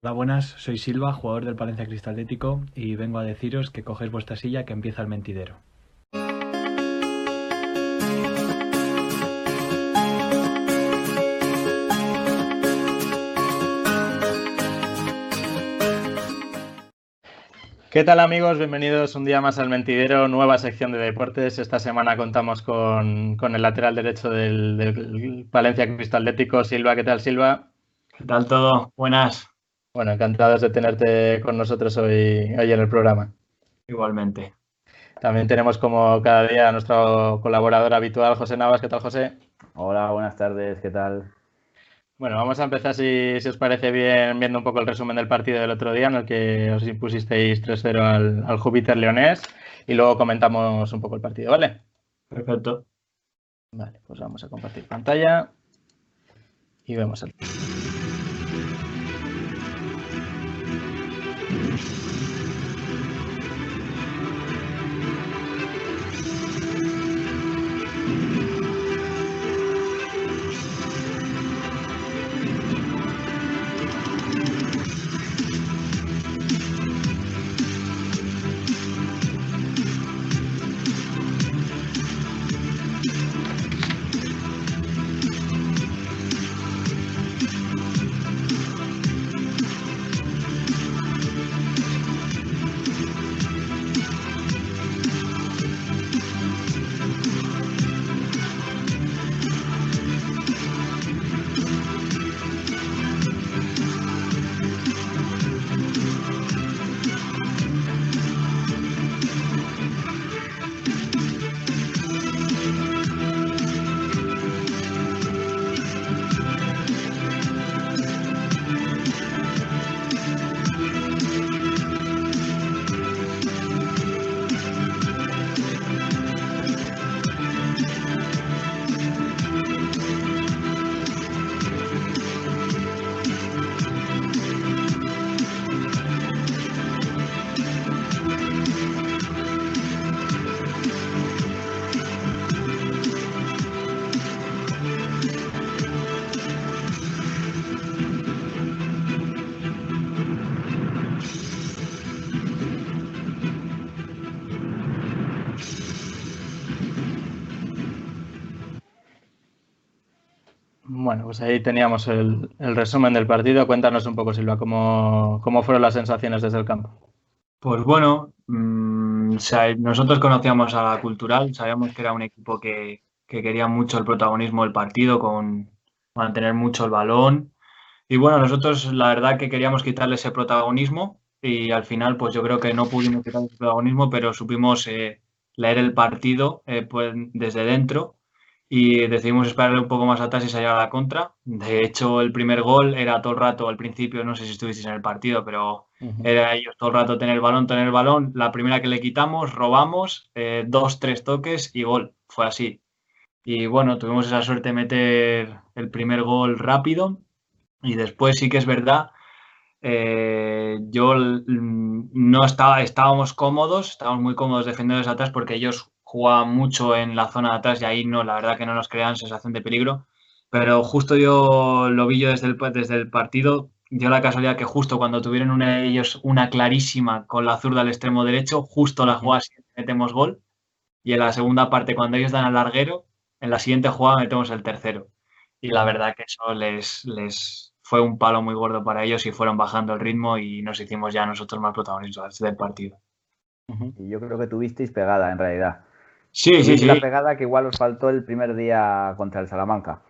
Hola, buenas, soy Silva, jugador del Palencia Cristallético y vengo a deciros que cogéis vuestra silla que empieza el mentidero. ¿Qué tal amigos? Bienvenidos un día más al Mentidero, nueva sección de deportes. Esta semana contamos con, el lateral derecho del, del Valencia Cristallético, Silva. ¿Qué tal, Silva? ¿Qué tal todo? Buenas. Bueno, encantados de tenerte con nosotros hoy, hoy en el programa. Igualmente. También tenemos como cada día a nuestro colaborador habitual, José Navas. ¿Qué tal, José? Hola, buenas tardes. ¿Qué tal? Bueno, vamos a empezar, si, os parece bien, viendo un poco el resumen del partido del otro día, en el que os impusisteis 3-0 al, al Júpiter Leonés, y luego comentamos un poco el partido, ¿vale? Perfecto. Vale, pues vamos a compartir pantalla y vemos el. Pues ahí teníamos el, resumen del partido. Cuéntanos un poco, Silva, cómo, fueron las sensaciones desde el campo. Pues bueno, mm, nosotros conocíamos a la Cultural, sabíamos que era un equipo que, quería mucho el protagonismo del partido, con mantener mucho el balón. Y bueno, nosotros la verdad que queríamos quitarle ese protagonismo y al final pues yo creo que no pudimos quitar ese protagonismo, pero supimos eh, leer el partido eh, pues, desde dentro y decidimos esperar un poco más atrás y salir a la contra. De hecho, el primer gol era todo el rato, al principio, no sé si estuvisteis en el partido, pero era ellos todo el rato tener el balón, tener el balón. La primera que le quitamos, robamos, eh, dos, tres toques y gol. Fue así. Y bueno, tuvimos esa suerte de meter el primer gol rápido. Y después sí que es verdad, eh, yo no estaba, estábamos cómodos, estábamos muy cómodos defendiendo atrás porque ellos jugaba mucho en la zona de atrás y ahí no, la verdad que no nos crean sensación de peligro. Pero justo yo lo vi yo desde el, desde el partido, dio la casualidad que justo cuando tuvieron una de ellos una clarísima con la zurda al extremo derecho, justo la jugada metemos gol. Y en la segunda parte, cuando ellos dan al larguero, en la siguiente jugada metemos el tercero. Y la verdad que eso les, les fue un palo muy gordo para ellos y fueron bajando el ritmo y nos hicimos ya nosotros más protagonistas del partido. Y yo creo que tuvisteis pegada en realidad. Sí, sí, sí. La pegada que igual os faltó el primer día contra el Salamanca,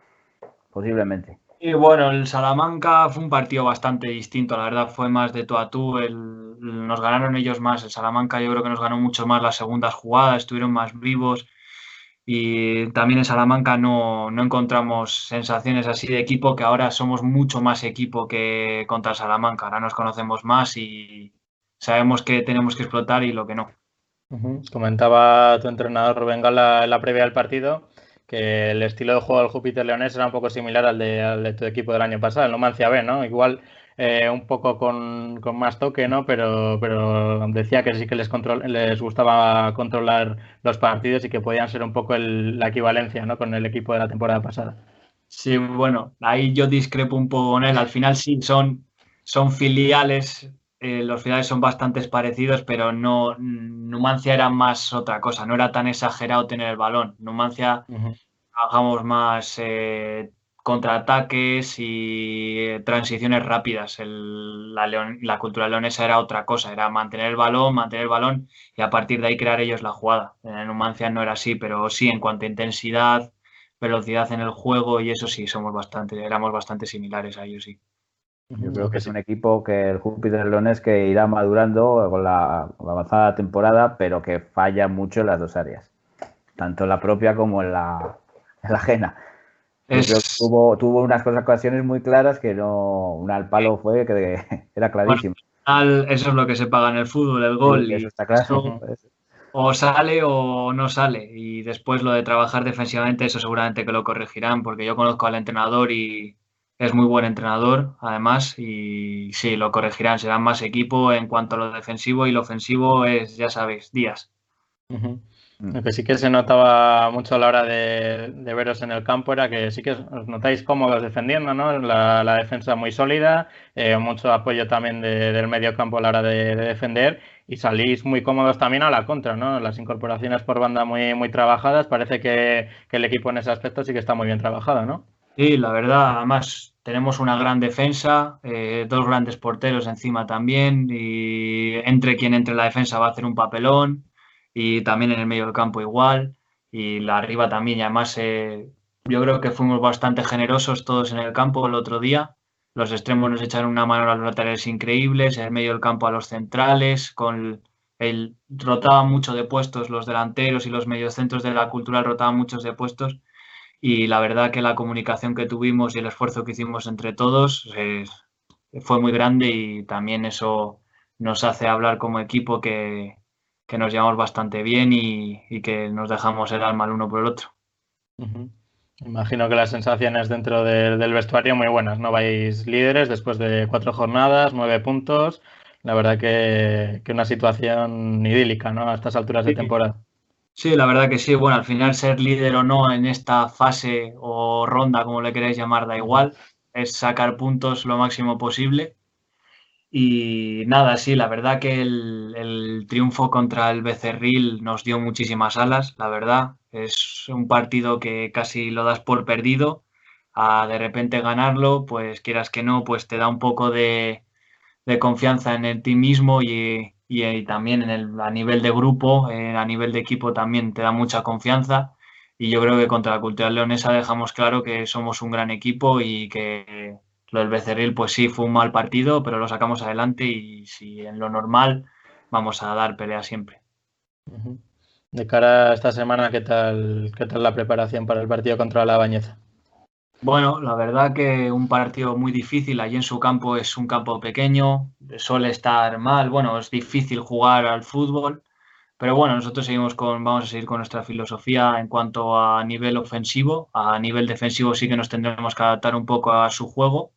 posiblemente. Y bueno, el Salamanca fue un partido bastante distinto, la verdad fue más de tú a tú, nos ganaron ellos más, el Salamanca yo creo que nos ganó mucho más las segundas jugadas, estuvieron más vivos y también en Salamanca no, no encontramos sensaciones así de equipo que ahora somos mucho más equipo que contra el Salamanca, ahora nos conocemos más y sabemos que tenemos que explotar y lo que no. Comentaba tu entrenador Rubén Gala en la previa del partido que el estilo de juego del Júpiter Leones era un poco similar al de, tu equipo del año pasado, el Numancia B, ¿no? Igual eh, un poco con, más toque, ¿no? Pero, pero decía que sí que les, control, les gustaba controlar los partidos y que podían ser un poco la equivalencia, ¿no? Con el equipo de la temporada pasada. Sí, bueno, ahí yo discrepo un poco con él. Al final sí son son filiales, eh, los filiales son bastante parecidos, pero no Numancia era más otra cosa, no era tan exagerado tener el balón. Numancia trabajamos más eh, contraataques y transiciones rápidas. la, la, cultura leonesa era otra cosa, era mantener el balón, mantener el balón y a partir de ahí crear ellos la jugada. En Numancia no era así, pero sí en cuanto a intensidad, velocidad en el juego y eso sí, somos bastante, éramos bastante similares a ellos, sí. Yo creo que es un equipo que el Júpiter Leones que irá madurando con la, avanzada temporada, pero que falla mucho en las dos áreas, tanto en la propia como en la, ajena. tuvo, tuvo unas cosas, ocasiones muy claras que no, un al palo fue que era clarísimo. eso es lo que se paga en el fútbol, el gol. eso está claro. o sale o no sale. Y después lo de trabajar defensivamente, eso seguramente que lo corregirán, porque yo conozco al entrenador y es muy buen entrenador, además, y sí, lo corregirán, serán más equipo en cuanto a lo defensivo y lo ofensivo es, ya sabéis, días. Lo que sí que se notaba mucho a la hora de, veros en el campo era que sí que os notáis cómodos defendiendo, ¿no? La, defensa muy sólida, eh, mucho apoyo también del medio campo a la hora de, defender y salís muy cómodos también a la contra, ¿no? Las incorporaciones por banda muy, muy trabajadas, parece que, que el equipo en ese aspecto sí que está muy bien trabajado, ¿no? Sí, la verdad, además tenemos una gran defensa, eh, dos grandes porteros encima también, y entre quien entre la defensa va a hacer un papelón, y también en el medio del campo igual, y la arriba también, y además eh, yo creo que fuimos bastante generosos todos en el campo el otro día, los extremos nos echaron una mano a los laterales increíbles, en el medio del campo a los centrales, con el, rotaban mucho de puestos los delanteros y los mediocentros de la cultural rotaban muchos de puestos, y la verdad que la comunicación que tuvimos y el esfuerzo que hicimos entre todos eh, fue muy grande y también eso nos hace hablar como equipo que, nos llevamos bastante bien y, que nos dejamos el alma el uno por el otro. Imagino que las sensaciones dentro del vestuario muy buenas, ¿no? Vais líderes después de cuatro jornadas, nueve puntos. La verdad que, que una situación idílica, ¿no? A estas alturas de temporada. Sí, la verdad que sí. Bueno, al final ser líder o no en esta fase o ronda, como le queréis llamar, da igual. Es sacar puntos lo máximo posible. Y nada, sí, la verdad que el, triunfo contra el Becerril nos dio muchísimas alas, la verdad. Es un partido que casi lo das por perdido. A de repente ganarlo, pues quieras que no, pues te da un poco de, de confianza en el ti mismo y, y, también en el, a nivel de grupo, eh, a nivel de equipo también te da mucha confianza. Y yo creo que contra la cultura leonesa dejamos claro que somos un gran equipo y que lo del Becerril, pues sí, fue un mal partido, pero lo sacamos adelante y si en lo normal vamos a dar pelea siempre. De cara a esta semana, ¿qué tal, qué tal la preparación para el partido contra la Bañeza? Bueno, la verdad que un partido muy difícil. Allí en su campo es un campo pequeño, suele estar mal. Bueno, es difícil jugar al fútbol, pero bueno, nosotros seguimos con, vamos a seguir con nuestra filosofía en cuanto a nivel ofensivo. A nivel defensivo sí que nos tendremos que adaptar un poco a su juego,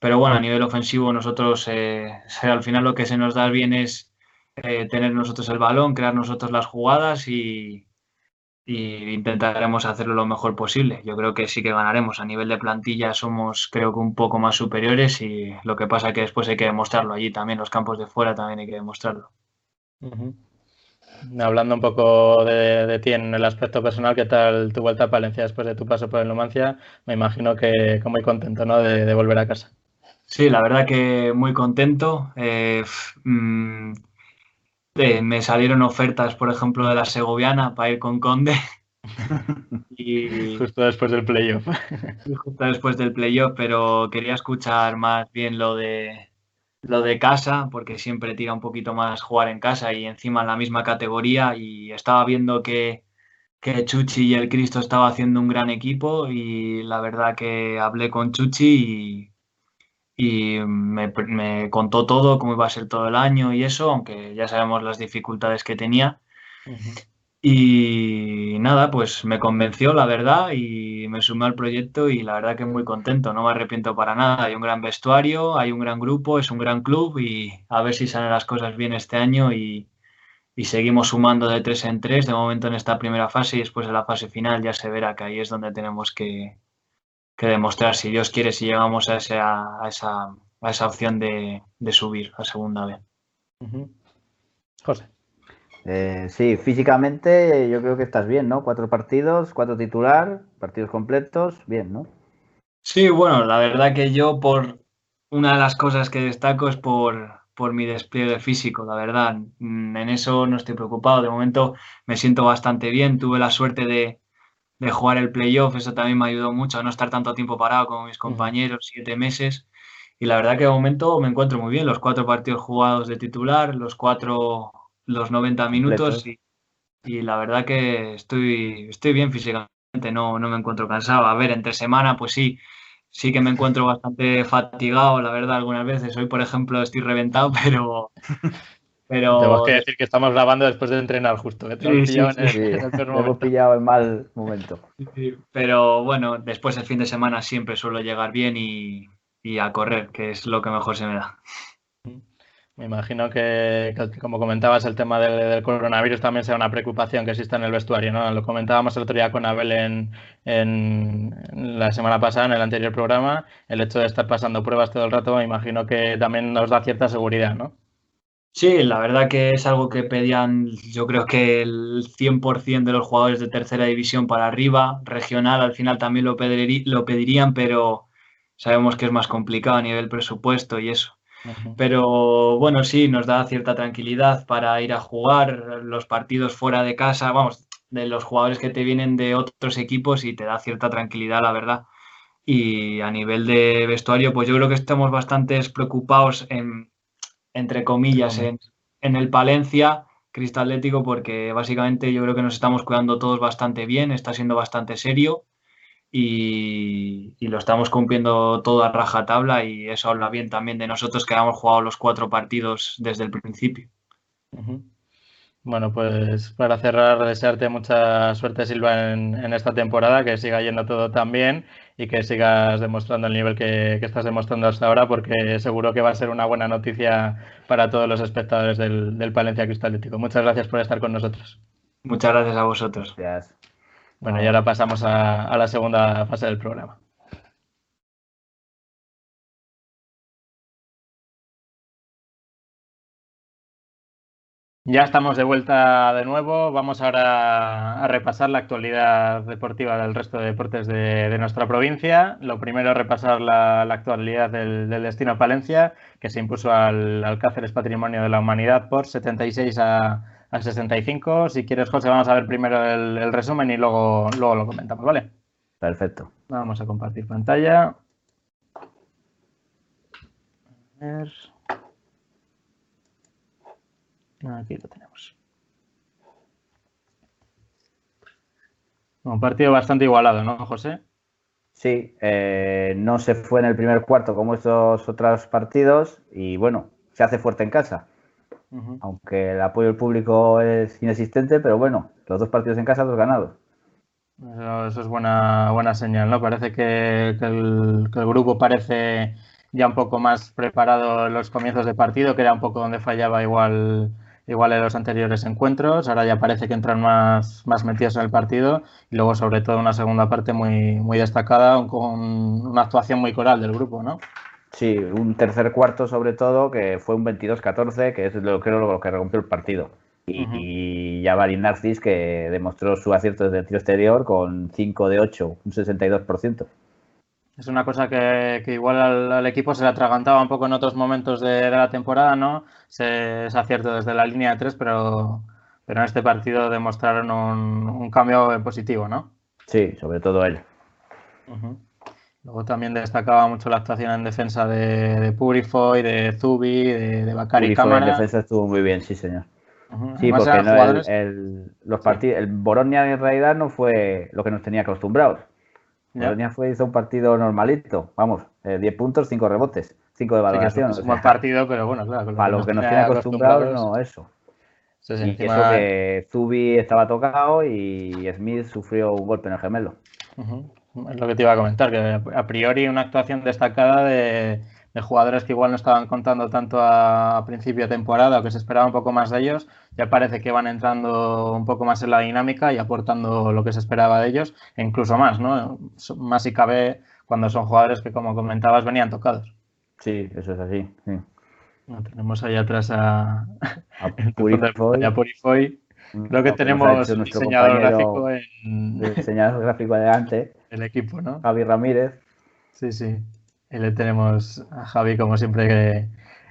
pero bueno, a nivel ofensivo nosotros eh, al final lo que se nos da bien es eh, tener nosotros el balón, crear nosotros las jugadas y, y intentaremos hacerlo lo mejor posible. Yo creo que sí que ganaremos. A nivel de plantilla somos creo que un poco más superiores y lo que pasa es que después hay que demostrarlo allí también, los campos de fuera también hay que demostrarlo. Hablando un poco de, ti en el aspecto personal, ¿qué tal tu vuelta a Palencia después de tu paso por el Numancia? Me imagino que, muy contento ¿no? de, volver a casa. Sí, la verdad que muy contento. Eh, mm, me salieron ofertas, por ejemplo, de la Segoviana para ir con Conde. y, justo después del playoff. justo después del playoff, pero quería escuchar más bien lo de lo de casa, porque siempre tira un poquito más jugar en casa y encima en la misma categoría. Y estaba viendo que, que Chuchi y el Cristo estaba haciendo un gran equipo y la verdad que hablé con Chuchi y y me, contó todo, cómo iba a ser todo el año y eso, aunque ya sabemos las dificultades que tenía. Y nada, pues me convenció, la verdad, y me sumé al proyecto y la verdad que muy contento, no me arrepiento para nada. Hay un gran vestuario, hay un gran grupo, es un gran club y a ver si salen las cosas bien este año y, y seguimos sumando de tres en tres, de momento en esta primera fase y después de la fase final ya se verá que ahí es donde tenemos que, que demostrar, si Dios quiere, si llegamos a esa, a esa, a esa opción de, subir a segunda vez. José. Eh, sí, físicamente yo creo que estás bien, ¿no? Cuatro partidos, cuatro titular, partidos completos, bien, ¿no? Sí, bueno, la verdad que yo por una de las cosas que destaco es por, por mi despliegue físico, la verdad. Mm, en eso no estoy preocupado. De momento me siento bastante bien. Tuve la suerte de, de jugar el playoff, eso también me ayudó mucho a no estar tanto tiempo parado como mis compañeros, siete meses. Y la verdad que de momento me encuentro muy bien. Los cuatro partidos jugados de titular, los cuatro, los 90 minutos y, y, la verdad que estoy, estoy bien físicamente, no, no me encuentro cansado. A ver, entre semana, pues sí, sí que me encuentro bastante fatigado, la verdad, algunas veces. Hoy, por ejemplo, estoy reventado, pero... pero... Tenemos que decir que estamos grabando después de entrenar justo. ¿eh? Sí, Hemos pillado el mal momento. pero bueno, después el fin de semana siempre suelo llegar bien y, y a correr, que es lo que mejor se me da. Me imagino que, como comentabas, el tema del, coronavirus también sea una preocupación que existe en el vestuario, ¿no? Lo comentábamos el otro día con Abel en, en, la semana pasada, en el anterior programa. El hecho de estar pasando pruebas todo el rato, me imagino que también nos da cierta seguridad, ¿no? Sí, la verdad que es algo que pedían, yo creo que el 100% de los jugadores de tercera división para arriba, regional al final también lo, lo pedirían, pero sabemos que es más complicado a nivel presupuesto y eso. Pero bueno, sí, nos da cierta tranquilidad para ir a jugar los partidos fuera de casa, vamos, de los jugadores que te vienen de otros equipos y te da cierta tranquilidad, la verdad. Y a nivel de vestuario, pues yo creo que estamos bastante preocupados en, entre comillas, en, en el Palencia Cristallético, porque básicamente yo creo que nos estamos cuidando todos bastante bien, está siendo bastante serio y, lo estamos cumpliendo todo a rajatabla y eso habla bien también de nosotros que hemos jugado los cuatro partidos desde el principio. Bueno, pues para cerrar, desearte mucha suerte, Silva, en, esta temporada, que siga yendo todo tan bien y que sigas demostrando el nivel que, estás demostrando hasta ahora, porque seguro que va a ser una buena noticia para todos los espectadores del, del Palencia Cristalítico. Muchas gracias por estar con nosotros. Muchas gracias a vosotros. Gracias. Bueno, y ahora pasamos a, la segunda fase del programa. Ya estamos de vuelta de nuevo. Vamos ahora a repasar la actualidad deportiva del resto de deportes de, nuestra provincia. Lo primero, repasar la, actualidad del, Destino Palencia, que se impuso al, al Cáceres Patrimonio de la Humanidad por 76 a, al 65. Si quieres, José, vamos a ver primero el, resumen y luego, luego lo comentamos, ¿vale? Perfecto. Vamos a compartir pantalla. A ver. Aquí lo tenemos. Un partido bastante igualado, ¿no, José? Sí, eh, no se fue en el primer cuarto como estos otros partidos y bueno, se hace fuerte en casa aunque el apoyo del público es inexistente, pero bueno, los dos partidos en casa, dos ganados. Eso, es buena, buena señal, ¿no? Parece que, el, grupo parece ya un poco más preparado en los comienzos de partido, que era un poco donde fallaba igual, igual en los anteriores encuentros. Ahora ya parece que entran más, más metidos en el partido y luego sobre todo una segunda parte muy, muy destacada con una actuación muy coral del grupo, ¿no? Sí, un tercer cuarto sobre todo, que fue un 22-14, que es lo, creo lo que rompió el partido. Y, ya -huh. Narcis, que demostró su acierto desde el tiro exterior con 5 de 8, un 62%. Es una cosa que, igual al, equipo se le atragantaba un poco en otros momentos de, la temporada, ¿no? Se, es acierto desde la línea de 3, pero, pero en este partido demostraron un, cambio positivo, ¿no? Sí, sobre todo él. Luego también destacaba mucho la actuación en defensa de, de Purifoy, de Zubi, de, de Bakari Cámara. en defensa estuvo muy bien, sí, señor. Sí, porque el, los partidos, el Boronia en realidad no fue lo que nos tenía acostumbrados. Boronia fue, hizo un partido normalito, vamos, 10 eh, puntos, 5 rebotes, 5 de valoración. Sí, un buen partido, pero bueno, claro. Para lo que nos tenía acostumbrados, no, eso. y eso que Zubi estaba tocado y Smith sufrió un golpe en el gemelo. Es lo que te iba a comentar, que a priori una actuación destacada de, jugadores que igual no estaban contando tanto a, principio de temporada o que se esperaba un poco más de ellos, ya parece que van entrando un poco más en la dinámica y aportando lo que se esperaba de ellos, e incluso más, ¿no? Más si cabe cuando son jugadores que, como comentabas, venían tocados. Sí, eso es así. Sí. tenemos ahí atrás a, a Purifoy. Creo que tenemos un diseñador gráfico en... diseñador gráfico adelante. El equipo, ¿no? Javi Ramírez. Sí, sí. Y le tenemos a Javi, como siempre,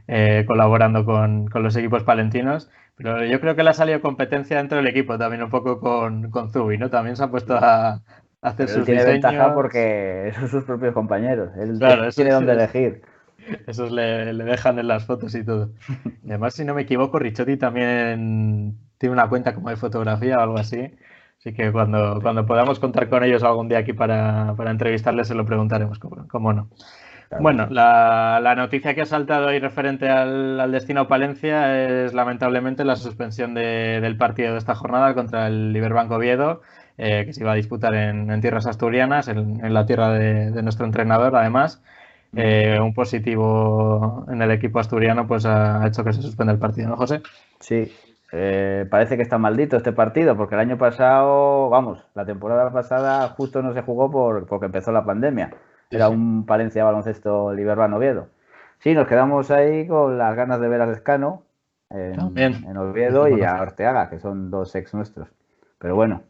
eh, colaborando con, los equipos palentinos. Pero yo creo que le ha salido competencia dentro del equipo también un poco con, con Zubi, ¿no? También se ha puesto a, hacer sus tiene ventaja porque son sus propios compañeros. Él tiene donde elegir. Esos le, le, dejan en las fotos y todo. Y además, si no me equivoco, Richotti también tiene una cuenta como de fotografía o algo así. Así que cuando, cuando podamos contar con ellos algún día aquí para, para entrevistarles, se lo preguntaremos, cómo, no. Bueno, la, la, noticia que ha saltado ahí referente al, al, destino Palencia es lamentablemente la suspensión de, del partido de esta jornada contra el Liberbanco Oviedo, eh, que se iba a disputar en, en tierras asturianas, en, en la tierra de, de, nuestro entrenador, además. Eh, un positivo en el equipo asturiano pues ha hecho que se suspenda el partido, ¿no, José? Sí, eh, parece que está maldito este partido, porque el año pasado, vamos, la temporada pasada justo no se jugó por, porque empezó la pandemia. Era un Palencia baloncesto Liberbano Oviedo. Sí, nos quedamos ahí con las ganas de ver a Lescano en, en Oviedo y a Orteaga, que son dos ex nuestros. Pero bueno,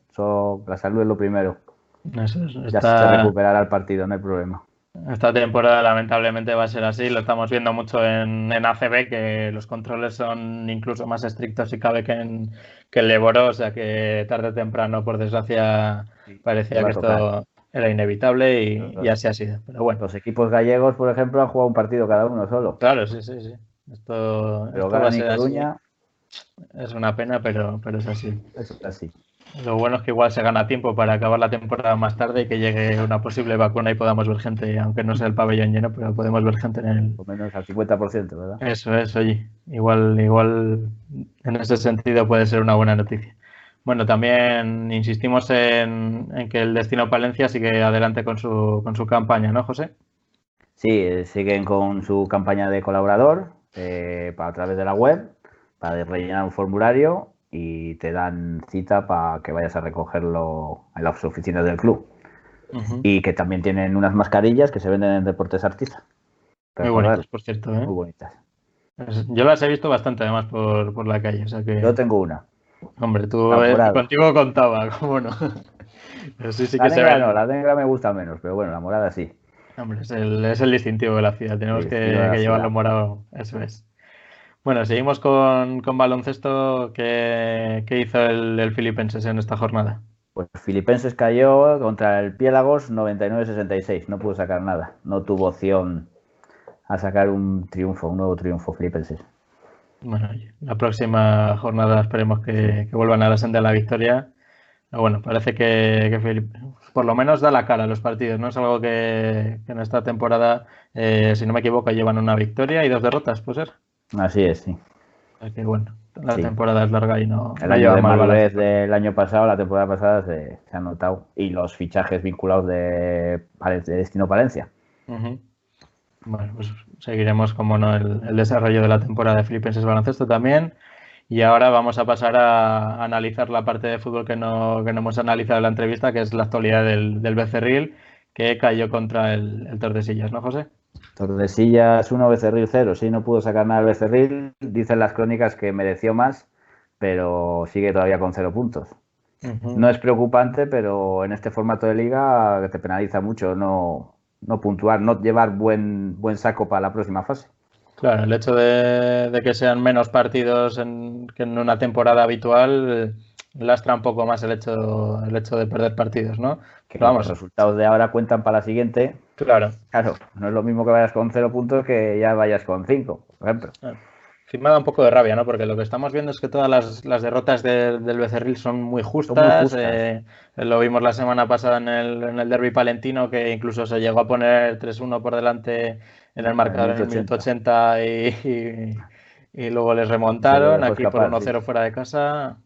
la salud es lo primero. Ya se recuperará el partido, no hay problema. Esta temporada lamentablemente va a ser así, lo estamos viendo mucho en, en ACB, que los controles son incluso más estrictos si cabe que en, que el Leboro, o sea que tarde o temprano, por desgracia, parecía que esto era inevitable y, así ha sido. Pero bueno. Los equipos gallegos, por ejemplo, han jugado un partido cada uno solo. Claro, sí, sí, sí. Esto, pero esto va a ser así. Es una pena, pero, pero es así. Es así. Lo bueno es que igual se gana tiempo para acabar la temporada más tarde y que llegue una posible vacuna y podamos ver gente, aunque no sea el pabellón lleno, pero podemos ver gente en el. Por menos al 50%, ¿verdad? Eso es, oye. Igual, igual en ese sentido puede ser una buena noticia. Bueno, también insistimos en, que el Destino Palencia sigue adelante con su, con su campaña, ¿no, José? Sí, siguen con su campaña de colaborador eh, a través de la web para rellenar un formulario y te dan cita para que vayas a recogerlo en las oficinas del club. Y que también tienen unas mascarillas que se venden en Deportes Artista. Muy bonitas, por cierto. ¿eh? Muy bonitas. Yo las he visto bastante además por, por la calle. O sea que... Yo tengo una. Hombre, tú eh, contigo contaba, ¿cómo no? sí, sí la que negra no, la negra me gusta menos, pero bueno, la morada sí. Hombre, es el, es el distintivo de la ciudad, tenemos que, que llevarlo morado, eso es. Bueno, seguimos con, baloncesto. ¿Qué, hizo el, el, Filipenses en esta jornada? Pues Filipenses cayó contra el Piélagos 99-66. No pudo sacar nada. No tuvo opción a sacar un triunfo, un nuevo triunfo Filipenses. Bueno, la próxima jornada esperemos que, vuelvan a la senda de la victoria. bueno, parece que, por lo menos da la cara a los partidos, ¿no? Es algo que, en esta temporada, eh, si no me equivoco, llevan una victoria y dos derrotas, ¿puede ser? Así es, sí. que bueno, la temporada es larga y no. El año de madurez del año pasado, la temporada pasada se, ha notado. Y los fichajes vinculados de, Destino Palencia. Bueno, pues seguiremos, como no, el, desarrollo de la temporada de Filipenses Baloncesto también. Y ahora vamos a pasar a, analizar la parte de fútbol que no, que no hemos analizado en la entrevista, que es la actualidad del, del Becerril, que cayó contra el, el Tordesillas, ¿no, José? Tordesillas 1, Becerril 0. Sí, no pudo sacar nada el Becerril. Dicen las crónicas que mereció más, pero sigue todavía con cero puntos. No es preocupante, pero en este formato de liga te penaliza mucho no, no puntuar, no llevar buen, buen saco para la próxima fase. Claro, el hecho de, que sean menos partidos que en una temporada habitual lastra un poco más el hecho, el hecho de perder partidos, ¿no? Que vamos, los resultados de ahora cuentan para la siguiente. Claro. Claro, no es lo mismo que vayas con cero puntos que ya vayas con cinco, por ejemplo. Sí, me da un poco de rabia, ¿no? Porque lo que estamos viendo es que todas las, las derrotas del Becerril son muy justas. Eh, lo vimos la semana pasada en el, en el derby palentino, que incluso se llegó a poner 3-1 por delante en el marcador en el 180 y, y, luego les remontaron. Aquí por 1-0 fuera de casa.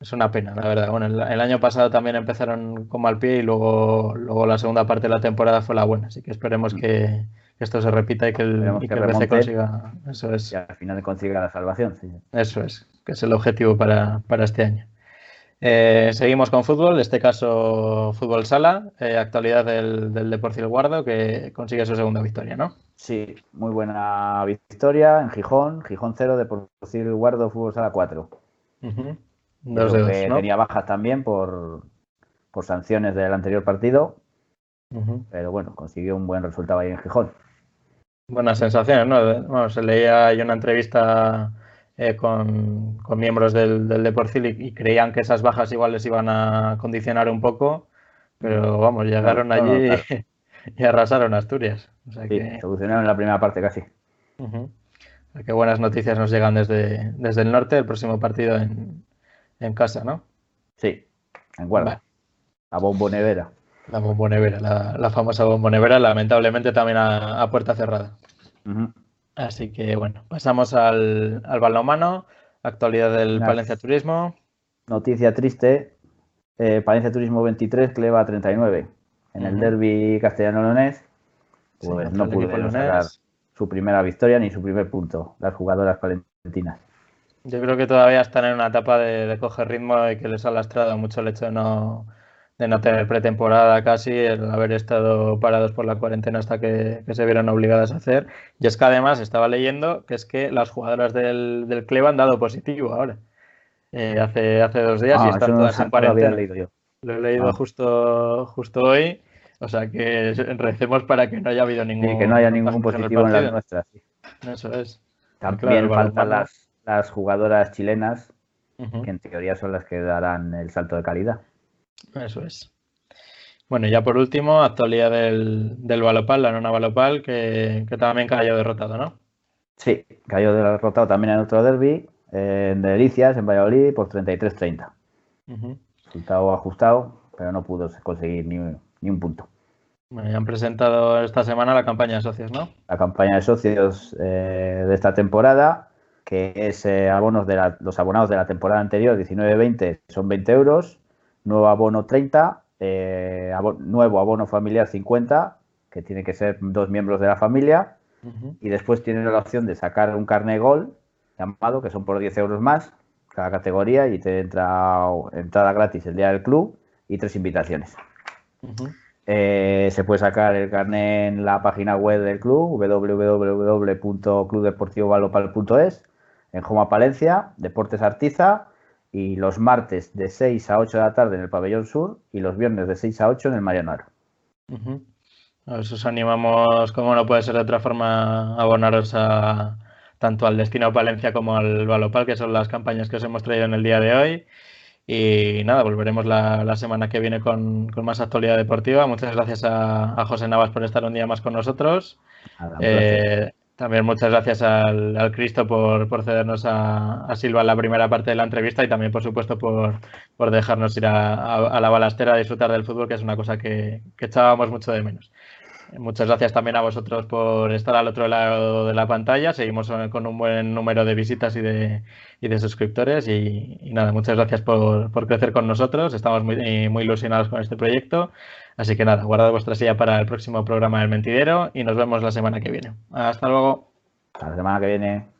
Es una pena, la verdad. Bueno, el, año pasado también empezaron con mal pie y luego, luego la segunda parte de la temporada fue la buena. Así que esperemos que, esto se repita y que el, y que, consiga. Eso es. Y al final consiga la salvación. Sí. Eso es, que es el objetivo para, este año. Eh, seguimos con fútbol, en este caso fútbol sala, eh, actualidad del, del Deportivo Guardo que consigue su segunda victoria, ¿no? Sí, muy buena victoria en Gijón. Gijón 0, Deportivo Guardo Fútbol Sala 4. Dos de dos, ¿no? Tenía bajas también por, por sanciones del anterior partido. Pero bueno, consiguió un buen resultado ahí en Gijón. Buenas sensaciones, ¿no? Bueno, se leía ahí una entrevista eh, con, con, miembros del, del y, y, creían que esas bajas igual les iban a condicionar un poco, pero vamos, llegaron allí claro. y, y, arrasaron Asturias. O sea sí, que... solucionaron la primera parte casi. Uh -huh. Buenas noticias nos llegan desde, desde el norte, el próximo partido en, en casa, ¿no? Sí, en Guarda. Vale. La bombonevera. La bombonevera, la, la famosa bombonevera, lamentablemente también a, a puerta cerrada. Uh -huh. Así que bueno, pasamos al, al balonmano, actualidad del Una Palencia Turismo. Noticia triste, eh, Palencia Turismo 23, Cleva 39. En uh -huh. el derby castellano-leonés, pues sí, no pudieron sacar su primera victoria ni su primer punto, las jugadoras palentinas. Yo creo que todavía están en una etapa de, de coger ritmo y que les ha lastrado mucho el hecho de no, de no tener pretemporada casi, el haber estado parados por la cuarentena hasta que, que, se vieron obligadas a hacer. Y es que además estaba leyendo que es que las jugadoras del, del Cleva han dado positivo ahora. Eh, hace, hace dos días ah, y están todas no, en cuarentena. Leído yo. Lo he leído ah. justo, justo hoy. O sea que recemos para que no haya habido ningún, sí, que no haya ningún positivo en, en las nuestras. Sí. Eso es. También claro, faltan las, las jugadoras chilenas, uh -huh. que en teoría son las que darán el salto de calidad. Eso es. Bueno, ya por último, actualidad del, del Balopal, la nona Balopal, que, que, también cayó derrotado, ¿no? Sí, cayó derrotado también en otro derby, en Delicias, en Valladolid, por 33-30. Uh -huh. Resultado ajustado, pero no pudo conseguir ni, ni un punto. Bueno, ya han presentado esta semana la campaña de socios, ¿no? La campaña de socios eh, de esta temporada, que es eh, abonos de la, los abonados de la temporada anterior, 19-20, son 20 euros, nuevo abono 30 eh, abono, nuevo abono familiar 50, que tiene que ser dos miembros de la familia, uh -huh. y después tiene la opción de sacar un carne gol llamado, que son por 10 euros más cada categoría, y te entra entrada gratis el día del club y tres invitaciones. Uh -huh. eh, se puede sacar el carnet en la página web del club, www.clubdeportivovalopal.es, en Joma Palencia, Deportes Artiza, y los martes de 6 a 8 de la tarde en el pabellón sur y los viernes de 6 a 8 en el Mariano Uh -huh. A eso os animamos, como no puede ser de otra forma, a abonaros a, tanto al Destino Palencia como al Balopal, que son las campañas que os hemos traído en el día de hoy. Y nada, volveremos la, la semana que viene con, con, más actualidad deportiva. Muchas gracias a, a, José Navas por estar un día más con nosotros. Eh, también muchas gracias al, al Cristo por, por cedernos a, a, Silva la primera parte de la entrevista y también, por supuesto, por, por dejarnos ir a, a, la balastera a disfrutar del fútbol, que es una cosa que, que echábamos mucho de menos. Muchas gracias también a vosotros por estar al otro lado de la pantalla. Seguimos con un buen número de visitas y de, y de suscriptores. Y, nada, muchas gracias por, por, crecer con nosotros. Estamos muy, muy ilusionados con este proyecto. Así que nada, guardad vuestra silla para el próximo programa del Mentidero y nos vemos la semana que viene. Hasta luego. Hasta la semana que viene.